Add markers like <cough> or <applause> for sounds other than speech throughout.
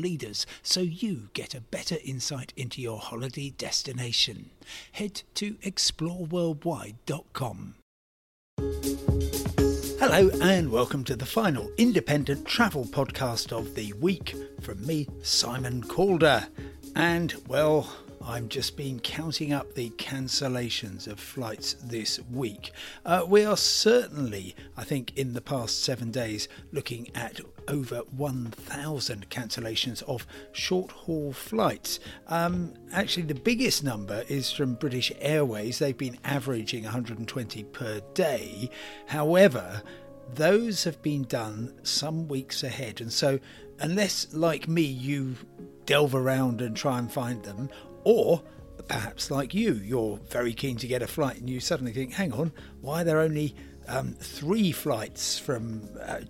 leaders so you get a better insight into your holiday destination. Head to exploreworldwide.com. Hello, and welcome to the final independent travel podcast of the week from me, Simon Calder. And, well, I'm just been counting up the cancellations of flights this week. Uh, we are certainly, I think, in the past seven days, looking at over 1,000 cancellations of short haul flights. Um, actually, the biggest number is from British Airways. They've been averaging 120 per day. However, those have been done some weeks ahead. And so, unless, like me, you delve around and try and find them, or perhaps like you, you're very keen to get a flight and you suddenly think, hang on, why are there only um, three flights from uh,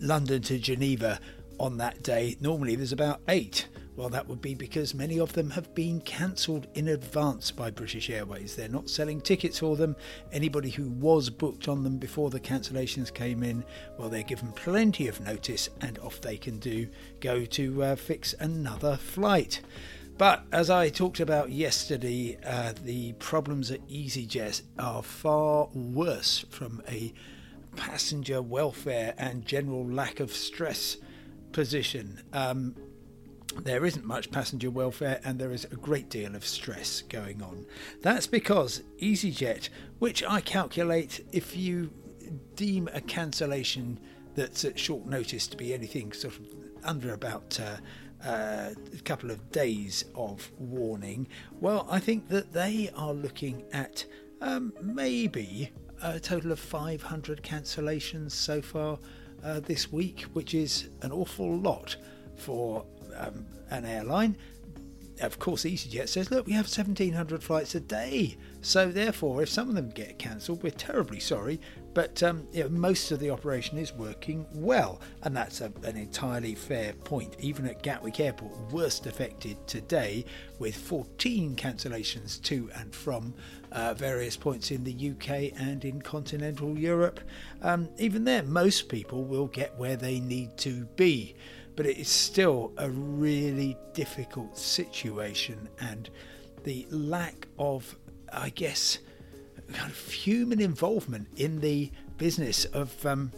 London to Geneva on that day? Normally there's about eight. Well, that would be because many of them have been cancelled in advance by British Airways. They're not selling tickets for them. Anybody who was booked on them before the cancellations came in, well, they're given plenty of notice and off they can do go to uh, fix another flight. But as I talked about yesterday, uh, the problems at EasyJet are far worse from a passenger welfare and general lack of stress position. Um, there isn't much passenger welfare and there is a great deal of stress going on. That's because EasyJet, which I calculate if you deem a cancellation that's at short notice to be anything sort of under about uh, uh, a couple of days of warning, well, I think that they are looking at um, maybe a total of 500 cancellations so far uh, this week, which is an awful lot for um, an airline. Of course, EasyJet says, look, we have 1,700 flights a day. So, therefore, if some of them get cancelled, we're terribly sorry. But um, you know, most of the operation is working well. And that's a, an entirely fair point. Even at Gatwick Airport, worst affected today, with 14 cancellations to and from uh, various points in the UK and in continental Europe. Um, even there, most people will get where they need to be but it is still a really difficult situation, and the lack of, I guess, kind of human involvement in the business of um,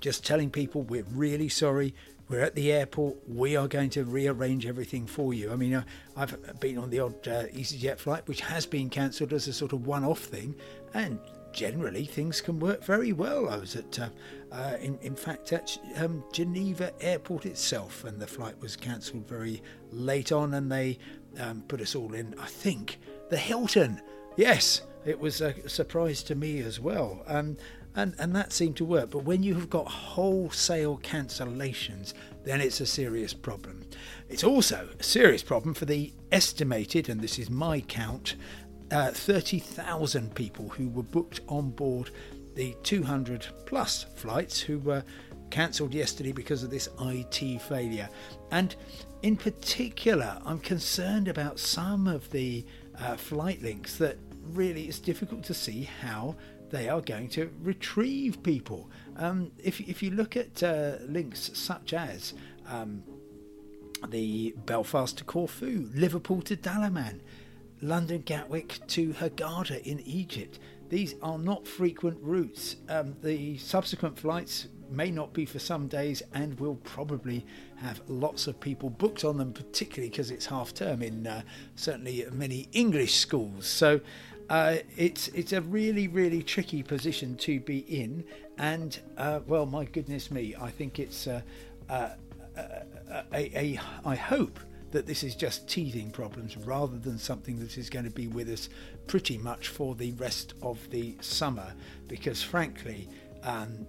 just telling people we're really sorry. We're at the airport. We are going to rearrange everything for you. I mean, uh, I've been on the odd uh, EasyJet flight, which has been cancelled as a sort of one off thing, and generally things can work very well. I was at, uh, uh, in, in fact, at um, Geneva Airport itself, and the flight was cancelled very late on, and they um, put us all in, I think, the Hilton. Yes, it was a surprise to me as well. Um, and, and that seemed to work. But when you have got wholesale cancellations, then it's a serious problem. It's also a serious problem for the estimated, and this is my count, uh, 30,000 people who were booked on board the 200 plus flights who were cancelled yesterday because of this IT failure. And in particular, I'm concerned about some of the uh, flight links that really it's difficult to see how they are going to retrieve people. Um, if, if you look at uh, links such as um, the Belfast to Corfu, Liverpool to Dalaman, London Gatwick to Hurghada in Egypt. These are not frequent routes. Um, the subsequent flights may not be for some days and will probably have lots of people booked on them, particularly because it's half term in uh, certainly many English schools. So uh, it's it's a really really tricky position to be in, and uh, well, my goodness me, I think it's uh, uh, a, a, a I hope that this is just teething problems rather than something that is going to be with us pretty much for the rest of the summer. Because frankly, um,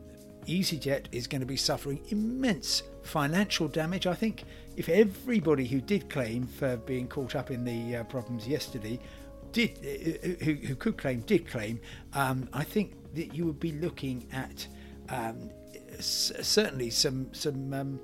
EasyJet is going to be suffering immense financial damage. I think if everybody who did claim for being caught up in the uh, problems yesterday did, uh, who, who, could claim, did claim, um, I think that you would be looking at um, certainly some some. Um,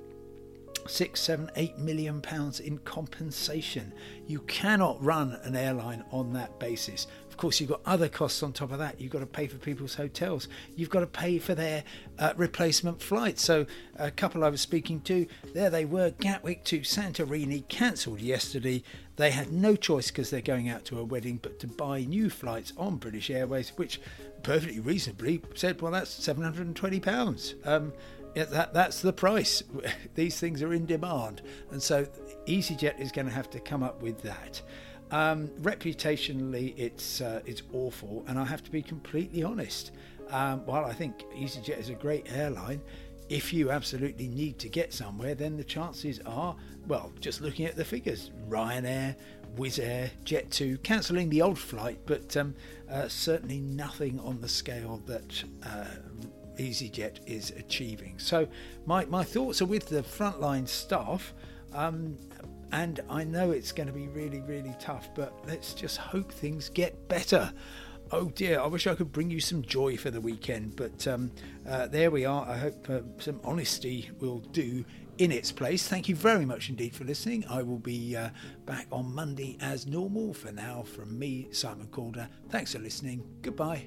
six, seven, eight million pounds in compensation. You cannot run an airline on that basis course, you've got other costs on top of that. You've got to pay for people's hotels. You've got to pay for their uh, replacement flights. So, a couple I was speaking to, there they were, Gatwick to Santorini, cancelled yesterday. They had no choice because they're going out to a wedding, but to buy new flights on British Airways, which perfectly reasonably said, well, that's £720. Um, yeah, that, that's the price. <laughs> These things are in demand. And so EasyJet is going to have to come up with that. Um, reputationally, it's uh, it's awful, and I have to be completely honest. Um, while I think EasyJet is a great airline, if you absolutely need to get somewhere, then the chances are, well, just looking at the figures, Ryanair, Wizz Air, Jet2, cancelling the old flight, but um, uh, certainly nothing on the scale that uh, EasyJet is achieving. So my, my thoughts are with the frontline staff. Um, and I know it's going to be really, really tough, but let's just hope things get better. Oh dear, I wish I could bring you some joy for the weekend, but um, uh, there we are. I hope uh, some honesty will do in its place. Thank you very much indeed for listening. I will be uh, back on Monday as normal. For now, from me, Simon Calder, thanks for listening. Goodbye.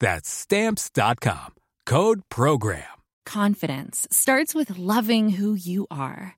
That's stamps.com. Code program. Confidence starts with loving who you are.